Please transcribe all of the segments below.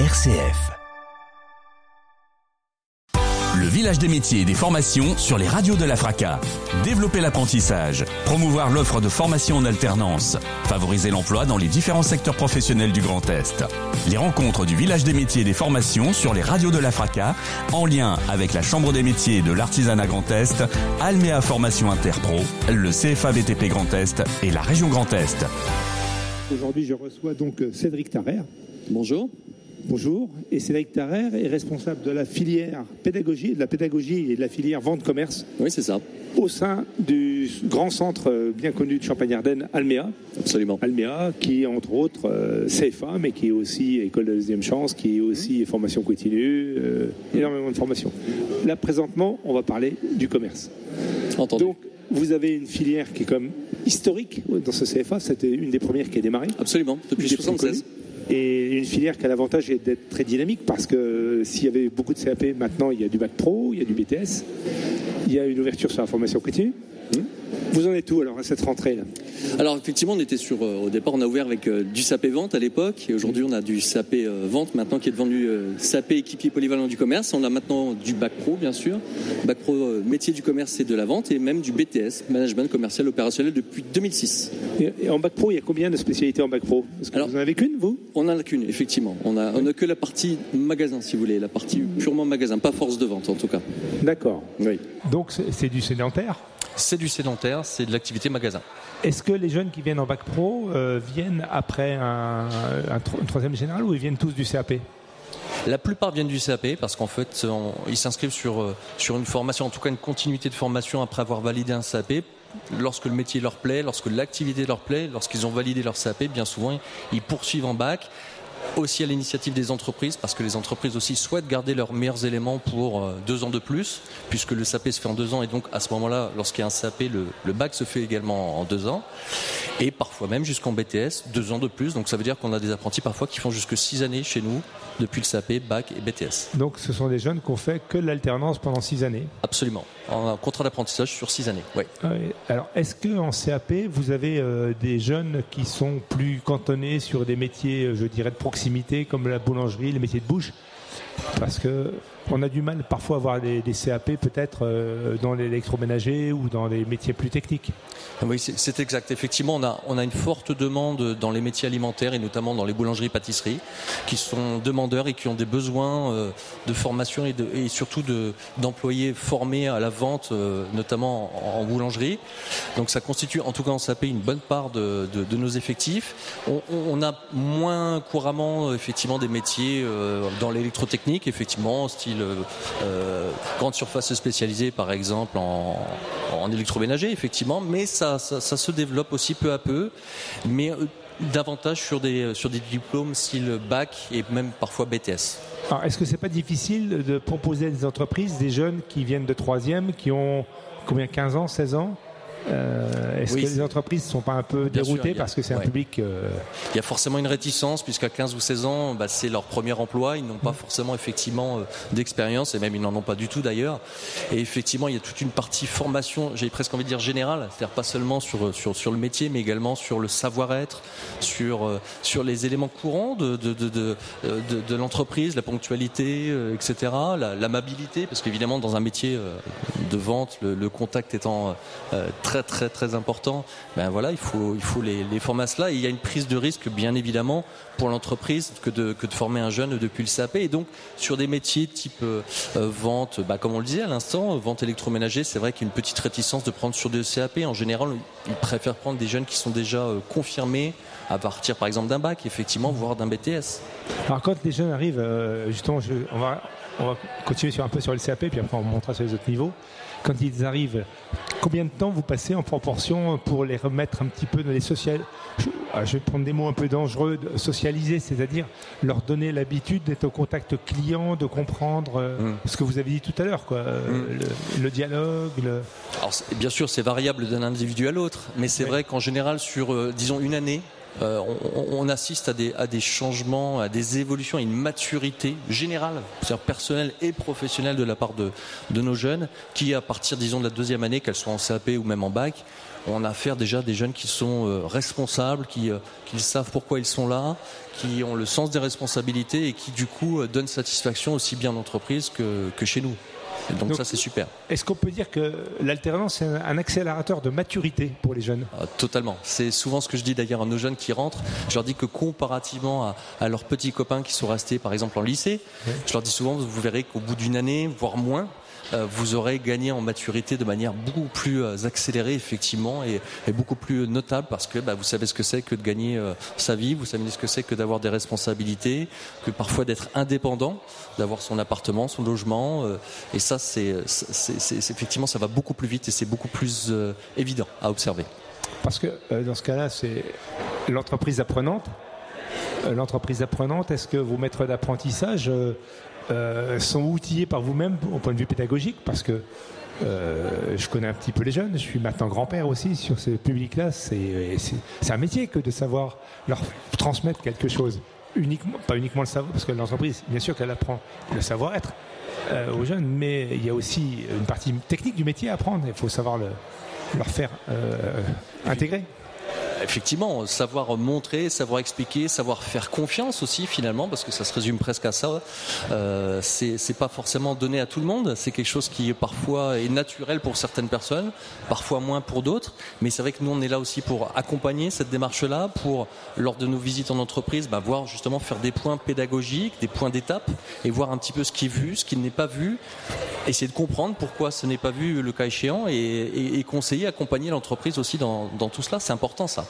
RCF. Le village des métiers et des formations sur les radios de la FRACA. Développer l'apprentissage, promouvoir l'offre de formation en alternance, favoriser l'emploi dans les différents secteurs professionnels du Grand Est. Les rencontres du village des métiers et des formations sur les radios de la FRACA, en lien avec la Chambre des métiers et de l'artisanat Grand Est, Almea Formation Interpro, le CFA BTP Grand Est et la région Grand Est. Aujourd'hui, je reçois donc Cédric Tarrer. Bonjour. Bonjour, et Cédric Tarrer est responsable de la filière pédagogie, de la pédagogie et de la filière vente-commerce. Oui, c'est ça. Au sein du grand centre bien connu de Champagne-Ardenne, Alméa. Absolument. Alméa, qui est entre autres euh, CFA, mais qui est aussi école de la deuxième chance, qui est aussi mmh. formation continue, euh, énormément de formations. Là, présentement, on va parler du commerce. Entendu. Donc, vous avez une filière qui est comme historique dans ce CFA. C'était une des premières qui a démarré. Absolument, depuis 1976. Et une filière qui a l'avantage d'être très dynamique parce que s'il y avait beaucoup de CAP, maintenant il y a du bac pro, il y a du BTS, il y a une ouverture sur la formation continue. Vous en êtes où alors à cette rentrée là? Alors effectivement, on était sur. euh, au départ, on a ouvert avec euh, du SAP vente à l'époque, et aujourd'hui, on a du SAP euh, vente maintenant qui est devenu euh, SAP équipier polyvalent du commerce. On a maintenant du bac pro, bien sûr, bac pro euh, métier du commerce et de la vente, et même du BTS, management commercial opérationnel depuis 2006. et, et en bac pro, il y a combien de spécialités en bac pro? Parce que Alors- vous en avez qu'une, vous? On en a qu'une, effectivement. On a, on a que la partie magasin, si vous voulez, la partie purement magasin, pas force de vente en tout cas. D'accord. Oui. Donc c'est du sédentaire? C'est du sédentaire, c'est de l'activité magasin. Est-ce que les jeunes qui viennent en bac pro euh, viennent après un, un tro- une troisième générale ou ils viennent tous du CAP La plupart viennent du CAP parce qu'en fait, on- ils s'inscrivent sur, euh, sur une formation, en tout cas une continuité de formation après avoir validé un CAP. Lorsque le métier leur plaît, lorsque l'activité leur plaît, lorsqu'ils ont validé leur CAP, bien souvent, ils poursuivent en bac. Aussi à l'initiative des entreprises, parce que les entreprises aussi souhaitent garder leurs meilleurs éléments pour euh, deux ans de plus, puisque le CAP se fait en deux ans, et donc à ce moment-là, lorsqu'il y a un le, le bac se fait également en deux ans, et parfois même jusqu'en BTS, deux ans de plus. Donc ça veut dire qu'on a des apprentis parfois qui font jusque six années chez nous, depuis le CAP, bac et BTS. Donc ce sont des jeunes qui ont fait que l'alternance pendant six années. Absolument. En un contrat d'apprentissage sur six années. Oui. Euh, Alors est-ce que en CAP vous avez euh, des jeunes qui sont plus cantonnés sur des métiers, euh, je dirais de proximité comme la boulangerie, les métiers de bouche? Parce que on a du mal parfois à avoir des, CAP peut-être euh, dans l'électroménager ou dans les métiers plus techniques. Oui, c'est exact. Effectivement, on a, on a une forte demande dans les métiers alimentaires et notamment dans les boulangeries-pâtisseries qui sont demandeurs et qui ont des besoins euh, de formation et, de, et surtout de- d'employés formés à la vente, euh, notamment en, boulangerie. Donc ça constitue en tout cas en SAP une bonne part de, de- nos effectifs. On, on- a moins couramment effectivement des métiers dans l'électrotechnique, effectivement, style euh, euh, grande surface spécialisée par exemple en, électroménager, effectivement, mais ça se développe aussi peu à peu, mais euh, davantage sur des, sur des diplômes style bac et même parfois BTS. Alors, est-ce que c'est pas difficile de proposer à des entreprises des jeunes qui viennent de troisième, qui ont combien 15 ans, 16 ans? Euh, Est-ce Oui, que les entreprises ne sont pas un peu Bien déroutées a- parce que c'est un public euh, Il y a forcément une réticence puisqu'à 15 ou 16 ans, bah, c'est leur premier emploi. Ils n'ont pas forcément effectivement euh, d'expérience et même ils n'en ont pas du tout d'ailleurs. Et effectivement, il y a toute une partie formation, j'ai presque envie de dire générale, c'est-à-dire pas seulement sur, sur, sur le métier, mais également sur le savoir-être, sur, sur les éléments courants de, de, de, de, l'entreprise, la ponctualité, etc., la- l'amabilité, parce qu'évidemment, dans un métier de vente, le, le contact étant euh, très très très important, ben voilà, il faut il faut les, les former à cela. Il y a une prise de risque, bien évidemment, pour l'entreprise que de que de former un jeune depuis le CAP. Et donc sur des métiers type euh, euh, vente, bah, comme on le disait à l'instant, vente électroménager, c'est vrai qu'il y a une petite réticence de prendre sur des CAP. En général, ils préfèrent prendre des jeunes qui sont déjà euh, confirmés à partir, par exemple, d'un bac, effectivement, voire d'un BTS. Alors quand les jeunes arrivent, justement, on, va, on va continuer sur un peu sur le CAP, puis après on montera sur les autres niveaux. Quand ils arrivent, combien de temps vous passez en proportion pour les remettre un petit peu dans les social... Je, ah, je vais prendre des mots un peu dangereux, socialiser, c'est-à-dire leur donner l'habitude d'être au contact client, de comprendre euh, Mm. ce que vous avez dit tout à l'heure, quoi, euh, le, le dialogue, le... Alors bien sûr, c'est variable d'un individu à l'autre, mais c'est Oui. vrai qu'en général, sur euh, disons une année, euh, on, assiste à des, à des changements, à des évolutions, à une maturité générale, c'est-à-dire personnelle et professionnelle de la part de, de nos jeunes, qui à partir, disons, de la deuxième année, qu'elles soient en CAP ou même en bac, on a affaire déjà des jeunes qui sont euh, responsables, qui, qui savent pourquoi ils sont là, qui ont le sens des responsabilités et qui du coup donnent satisfaction aussi bien en entreprise que, que chez nous donc, ça, c'est super. Est-ce qu'on peut dire que l'alternance est un accélérateur de maturité pour les jeunes? Ah, Totalement. C'est souvent ce que je dis d'ailleurs à nos jeunes qui rentrent. Je leur dis que comparativement à, leurs petits copains qui sont restés par exemple en lycée, je leur dis souvent, vous verrez qu'au bout d'une année, voire moins, vous aurez gagné en maturité de manière beaucoup plus euh, accélérée effectivement et, beaucoup plus notable parce que bah, vous savez ce que c'est que de gagner euh, sa vie, vous savez ce que c'est que d'avoir des responsabilités, que parfois d'être indépendant, d'avoir son appartement, son logement et ça c'est effectivement ça va beaucoup plus vite et c'est beaucoup plus évident à observer. Parce que dans ce cas-là, c'est l'entreprise apprenante. L'entreprise apprenante, est-ce que vos maîtres d'apprentissage euh, sont outillés par vous-même au point de vue pédagogique parce que euh, je connais un petit peu les jeunes, je suis maintenant grand-père aussi sur ce public-là. C'est un métier que de savoir leur transmettre quelque chose. Uniquement, pas uniquement le savoir, parce que l'entreprise, bien sûr qu'elle apprend le savoir-être euh, aux jeunes, mais il y a aussi une partie technique du métier à apprendre. Il faut savoir le, leur faire intégrer effectivement, savoir montrer, savoir expliquer, savoir faire confiance aussi finalement, parce que ça se résume presque à ça. Euh, c'est pas forcément donné à tout le monde. C'est quelque chose qui parfois est naturel pour certaines personnes, parfois moins pour d'autres. Mais c'est vrai que nous on est là aussi pour accompagner cette démarche-là, pour lors de nos visites en entreprise, bah, voir justement faire des points pédagogiques, des points d'étape, et voir un petit peu ce qui est vu, ce qui n'est pas vu, essayer de comprendre pourquoi ce n'est pas vu le cas échéant, et, conseiller, accompagner l'entreprise aussi dans tout cela. C'est important ça.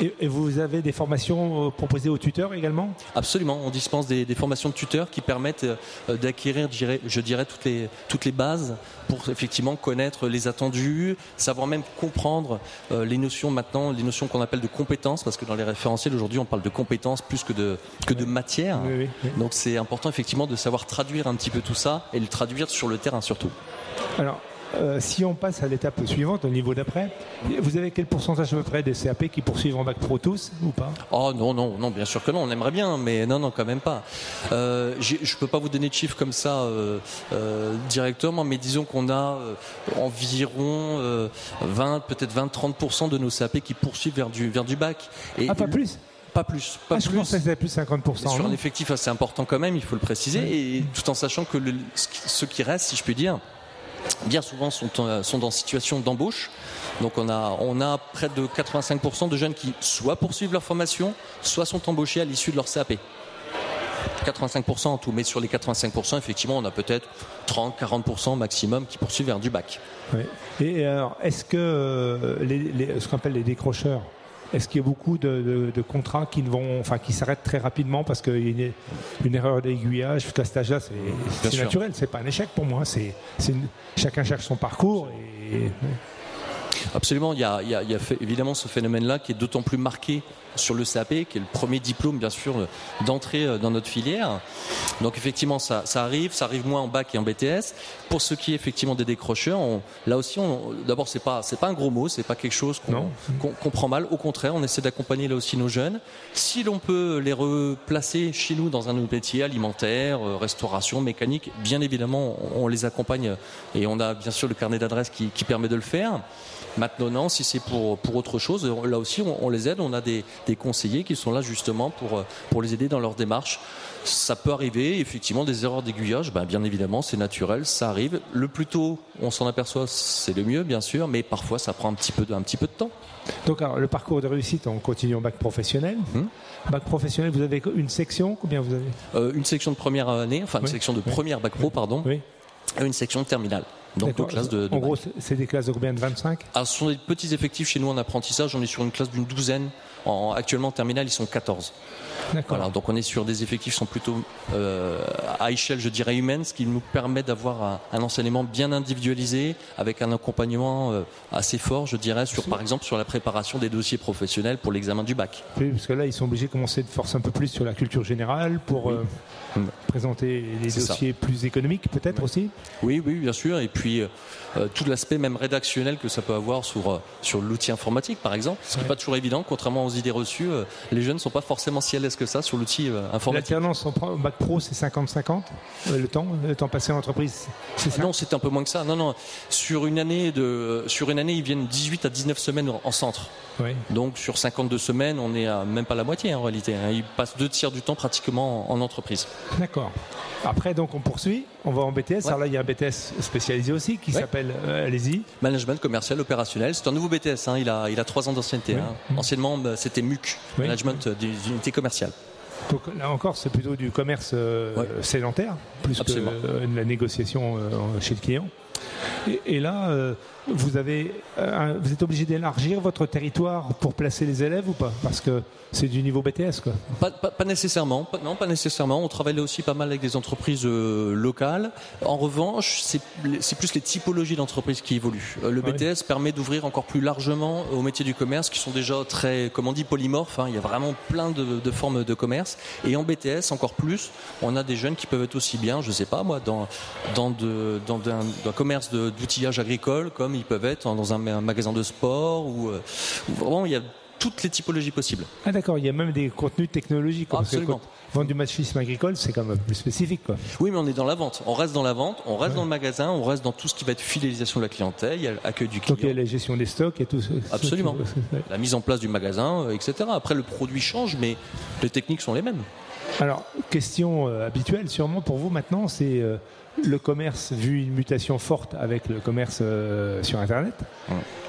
Et, vous avez des formations euh, proposées aux tuteurs également? Absolument, on dispense des, formations de tuteurs qui permettent euh, d'acquérir, je dirais, toutes les, toutes les bases pour effectivement connaître les attendus, savoir même comprendre euh, les notions maintenant, les notions qu'on appelle de compétences, parce que dans les référentiels aujourd'hui on parle de compétences plus que de, que de matière. Donc c'est important effectivement de savoir traduire un petit peu tout ça et le traduire sur le terrain surtout. Alors, euh, si on passe à l'étape suivante, au niveau d'après, vous avez quel pourcentage à peu près des CAP qui poursuivent en bac pro tous ou pas? Oh non, non, non, bien sûr que non, on aimerait bien, mais non, non, quand même pas. Euh, je ne peux pas vous donner de chiffres comme ça euh, directement, mais disons qu'on a environ 20, peut-être 20-30% de nos CAP qui poursuivent vers du, vers du bac. Et ah, pas plus? Pas plus. Pas ah, je pense que c'était plus 50%. Sur un effectif assez important quand même, il faut le préciser, et tout en sachant que le, ce qui reste, si je puis dire, bien souvent sont, euh, sont situation d'embauche. Donc on a, près de 85% de jeunes qui soit poursuivent leur formation, soit sont embauchés à l'issue de leur CAP. 85% en tout, mais sur les 85%, effectivement, on a peut-être 30-40% maximum qui poursuivent vers du bac. Et alors, est-ce que euh, ce qu'on appelle les décrocheurs, est-ce qu'il y a beaucoup de, contrats qui vont, enfin, qui s'arrêtent très rapidement parce qu'il y a une, erreur d'aiguillage jusqu'à cet âge-là C'est naturel, c'est pas un échec pour moi. C'est chacun cherche son parcours et Absolument, il y a, évidemment ce phénomène-là qui est d'autant plus marqué sur le CAP, qui est le premier diplôme bien sûr d'entrée euh, dans notre filière. Donc effectivement, ça, arrive, ça arrive moins en bac et en BTS. Pour ce qui est effectivement des décrocheurs, là aussi, d'abord c'est pas c'est pas un gros mot, c'est pas quelque chose qu'on prend mal. Au contraire, on essaie d'accompagner là aussi nos jeunes. Si l'on peut les replacer chez nous dans un autre métier, alimentaire, euh, restauration, mécanique, bien évidemment, on, les accompagne et on a bien sûr le carnet d'adresses qui permet de le faire. Maintenant, si c'est pour, pour autre chose, là aussi, on, les aide. On a des, des, conseillers qui sont là justement pour, pour les aider dans leur démarche. Ça peut arriver, effectivement, des erreurs d'aiguillage. Ben, bien évidemment, c'est naturel, ça arrive. Le plus tôt on s'en aperçoit, c'est le mieux, bien sûr, mais parfois ça prend un petit peu de, un petit peu de temps. Donc, alors, le parcours de réussite, on continue en bac professionnel. Hum. Bac professionnel, vous avez une section Combien vous avez? Euh, Une section de première année, enfin une section de première bac pro, pardon. Oui. Et une section de terminale. Donc de, En gros, c'est des classes de combien de 25 Alors, ce sont des petits effectifs chez nous en apprentissage. On est sur une classe d'une douzaine. En, actuellement, en terminale, ils sont 14. Voilà, donc on est sur des effectifs qui sont plutôt euh, à échelle, je dirais, humaine, ce qui nous permet d'avoir un, un, enseignement bien individualisé, avec un accompagnement euh, assez fort, je dirais, sur par exemple sur la préparation des dossiers professionnels pour l'examen du bac. Oui, parce que là, ils sont obligés de commencer de forcer un peu plus sur la culture générale pour euh, présenter les dossiers plus économiques, peut-être aussi? Oui, oui, bien sûr. Et puis tout l'aspect même rédactionnel que ça peut avoir sur sur l'outil informatique, par exemple, ce qui n'est pas toujours évident. Contrairement aux idées reçues, les jeunes ne sont pas forcément si à l'aise que ça sur l'outil informatique. L'alternance en bac pro, c'est 50-50 le temps, le temps passé en entreprise. C'est ça Non, c'est un peu moins que ça. Non, non. Sur une année de, sur une année, ils viennent 18 à 19 semaines en centre. Donc sur 52 semaines, on n'est même pas la moitié en réalité. Hein. Ils passent deux tiers du temps pratiquement en entreprise. D'accord. Après, donc on poursuit, on va en BTS. Alors là, il y a un BTS spécialisé aussi qui s'appelle, euh, allez-y. Management commercial opérationnel. C'est un nouveau BTS, hein. il, a, il a trois ans d'ancienneté. Hein. Anciennement, bah, c'était MUC, Management des unités Donc là encore, c'est plutôt du commerce euh, sédentaire, plus que euh, de la négociation chez le client. Et, là, euh, vous, avez, euh, vous êtes obligé d'élargir votre territoire pour placer les élèves ou pas? Parce que c'est du niveau BTS, quoi. Pas, nécessairement. non, pas nécessairement. On travaille aussi pas mal avec des entreprises euh, locales. En revanche, c'est plus les typologies d'entreprises qui évoluent. le BTS permet d'ouvrir encore plus largement aux métiers du commerce qui sont déjà très, comme on dit, polymorphes. Hein. Il y a vraiment plein de, formes de commerce. Et en BTS, encore plus, on a des jeunes qui peuvent être aussi bien, je sais pas moi, dans, dans, de, dans un commerce d'outillage agricole, comme ils peuvent être dans un, magasin de sport, ou euh, vraiment il y a toutes les typologies possibles. Ah d'accord, il y a même des contenus technologiques. Absolument. Vendre du machisme agricole, c'est quand même plus spécifique. Quoi. Oui, mais on est dans la vente. On reste dans la vente, on reste dans le magasin, on reste dans tout ce qui va être fidélisation de la clientèle, il y a l'accueil du client. Donc il y a la gestion des stocks et tout. Absolument. La mise en place du magasin, euh, etc. Après, le produit change, mais les techniques sont les mêmes. Alors, question euh, habituelle sûrement pour vous maintenant, c'est le commerce, vu une mutation forte avec le commerce euh, sur Internet,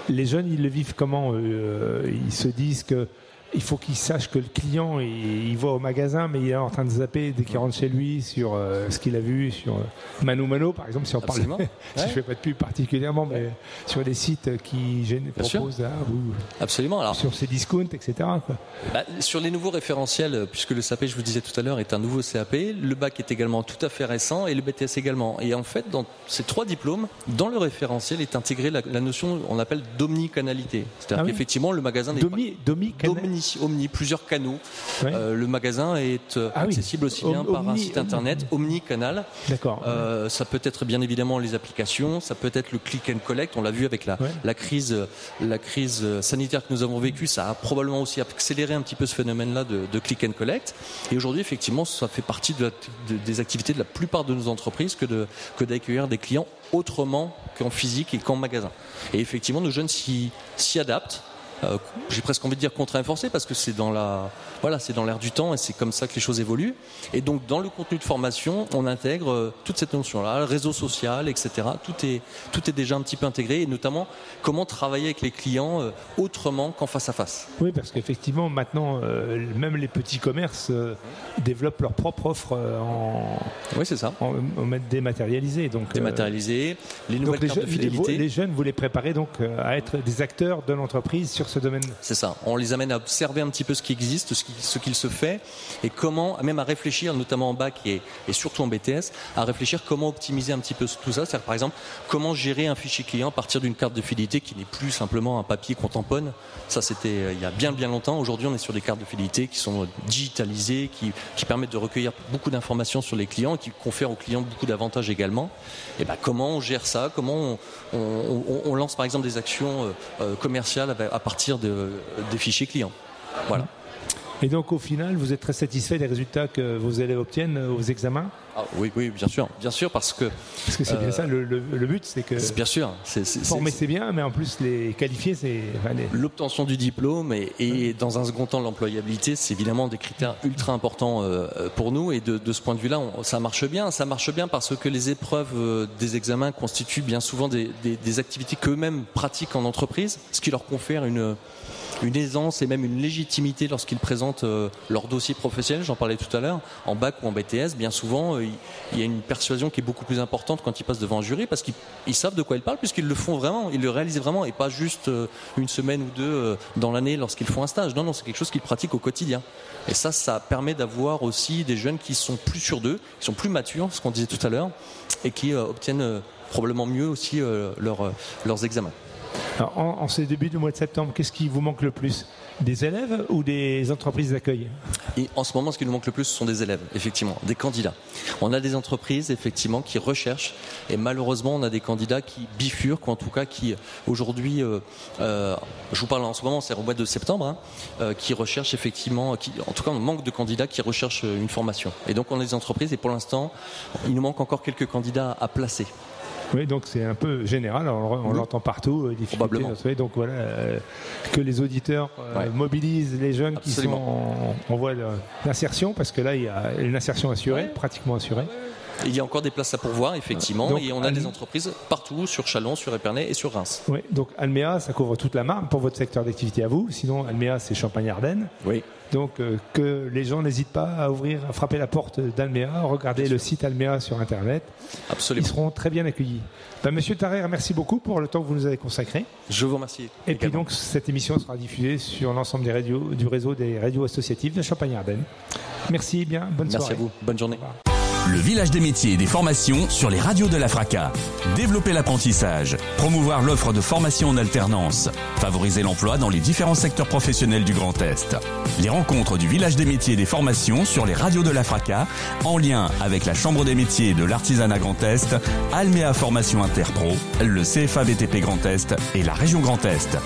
les jeunes, ils le vivent comment euh, Ils se disent que il faut qu'il sache que le client, il, voit au magasin, mais il est en train de zapper dès qu'il rentre chez lui sur euh, ce qu'il a vu sur euh, Mano Mano, par exemple, si on parle. si je fais pas de pub particulièrement, mais sur des sites qui proposent à, Absolument. Alors, sur ces discounts, etc. Bah, sur les nouveaux référentiels, puisque le SAP, je vous disais tout à l'heure, est un nouveau CAP, le bac est également tout à fait récent et le BTS également. Et en fait, dans ces trois diplômes, dans le référentiel est intégrée la, notion, on appelle d'omnicanalité. C'est-à-dire ah qu'effectivement, le magasin n'est pas. Domi, Omni, plusieurs canaux. Euh, le magasin est euh, ah accessible aussi bien par un site internet, Omni Canal. D'accord. Euh, ça peut être bien évidemment les applications, ça peut être le click and collect. On l'a vu avec la, la crise, la crise sanitaire que nous avons vécue, ça a probablement aussi accéléré un petit peu ce phénomène-là de, de, click and collect. Et aujourd'hui, effectivement, ça fait partie de des activités de la plupart de nos entreprises que de que d'accueillir des clients autrement qu'en physique et qu'en magasin. Et effectivement, nos jeunes s'y adaptent. Euh, j'ai presque envie de dire contraint et forcé parce que c'est dans la voilà c'est dans l'air du temps et c'est comme ça que les choses évoluent. Et donc dans le contenu de formation on intègre euh, toute cette notion là le réseau social etc tout est tout est déjà un petit peu intégré et notamment comment travailler avec les clients euh, autrement qu'en face à face. Oui parce qu'effectivement maintenant même les petits commerces développent leur propre offre en oui c'est ça. en, dématérialisé donc dématérialisé les nouvelles cartes de fidélité. les, jeunes vous les préparez donc à être des acteurs de l'entreprise sur domaine. C'est ça. On les amène à observer un petit peu ce qui existe, ce qu'il se fait, et comment, même à réfléchir, notamment en bac et, surtout en BTS, à réfléchir comment optimiser un petit peu tout ça. C'est-à-dire, par exemple, comment gérer un fichier client à partir d'une carte de fidélité qui n'est plus simplement un papier qu'on tamponne. Ça, c'était euh, il y a bien, bien longtemps. Aujourd'hui, on est sur des cartes de fidélité qui sont digitalisées, qui, permettent de recueillir beaucoup d'informations sur les clients qui confèrent aux clients beaucoup d'avantages également. Et ben, comment on gère ça? Comment on, lance, par exemple, des actions euh, euh, commerciales à partir de, des fichiers clients. Voilà. Et donc au final, vous êtes très satisfait des résultats que vos élèves obtiennent aux examens? Ah, Oui, oui, bien sûr, bien sûr, parce que parce que c'est bien euh, ça le, but, c'est que bien sûr, c'est, former c'est bien, mais en plus les qualifier, c'est l'obtention du diplôme et, dans un second temps l'employabilité, c'est évidemment des critères ultra importants euh, pour nous. Et de, ce point de vue-là, ça marche bien, ça marche bien parce que les épreuves euh, des examens constituent bien souvent des, des activités qu'eux-mêmes pratiquent en entreprise, ce qui leur confère une une aisance et même une légitimité lorsqu'ils présentent leur dossier professionnel, j'en parlais tout à l'heure, en bac ou en BTS, bien souvent, il y a une persuasion qui est beaucoup plus importante quand ils passent devant un jury parce qu'ils savent de quoi ils parlent puisqu'ils le font vraiment, ils le réalisent vraiment et pas juste euh, une semaine ou deux euh, dans l'année lorsqu'ils font un stage. Non, non, c'est quelque chose qu'ils pratiquent au quotidien. Et ça, ça permet d'avoir aussi des jeunes qui sont plus sur d'eux, qui sont plus matures, ce qu'on disait tout à l'heure, et qui obtiennent probablement mieux aussi leurs examens. Alors, en, ce début du mois de septembre, qu'est-ce qui vous manque le plus Des élèves ou des entreprises d'accueil En ce moment, ce qui nous manque le plus, ce sont des élèves, effectivement, des candidats. On a des entreprises, effectivement, qui recherchent, et malheureusement, on a des candidats qui bifurquent, ou en tout cas qui, aujourd'hui, euh, euh, je vous parle en ce moment, c'est au mois de septembre, hein, euh, qui recherchent effectivement, qui, en tout cas, on manque de candidats qui recherchent une formation. Et donc, on a des entreprises, et pour l'instant, il nous manque encore quelques candidats à placer. Oui, donc c'est un peu général, on, l'entend partout, euh, Probablement. Donc voilà, euh, que les auditeurs euh, mobilisent les jeunes qui sont en, voie d'insertion, parce que là, il y a une insertion assurée, pratiquement assurée. Il y a encore des places à pourvoir, effectivement, et on a des entreprises partout, sur Chalon, sur Épernay et sur Reims. Oui, donc Alméa, ça couvre toute la Marne pour votre secteur d'activité à vous. Sinon, Alméa, c'est Champagne-Ardenne. Oui. Donc euh, que les gens n'hésitent pas à ouvrir, à frapper la porte d'Alméa, regarder le site Alméa sur Internet. Absolument. Ils seront très bien accueillis. Ben, Monsieur Tarrer, merci beaucoup pour le temps que vous nous avez consacré. Je vous remercie. Et puis donc cette émission sera diffusée sur l'ensemble des radios du réseau des radios associatives de Champagne-Ardenne. Merci bien, bonne soirée. Merci à vous, bonne journée. Le village des métiers et des formations sur les radios de la FRACA. Développer l'apprentissage, promouvoir l'offre de formation en alternance, favoriser l'emploi dans les différents secteurs professionnels du Grand Est. Les rencontres du village des métiers et des formations sur les radios de la FRACA, en lien avec la Chambre des métiers de l'artisanat Grand Est, Alméa Formation Interpro, le CFA BTP Grand Est et la région Grand Est.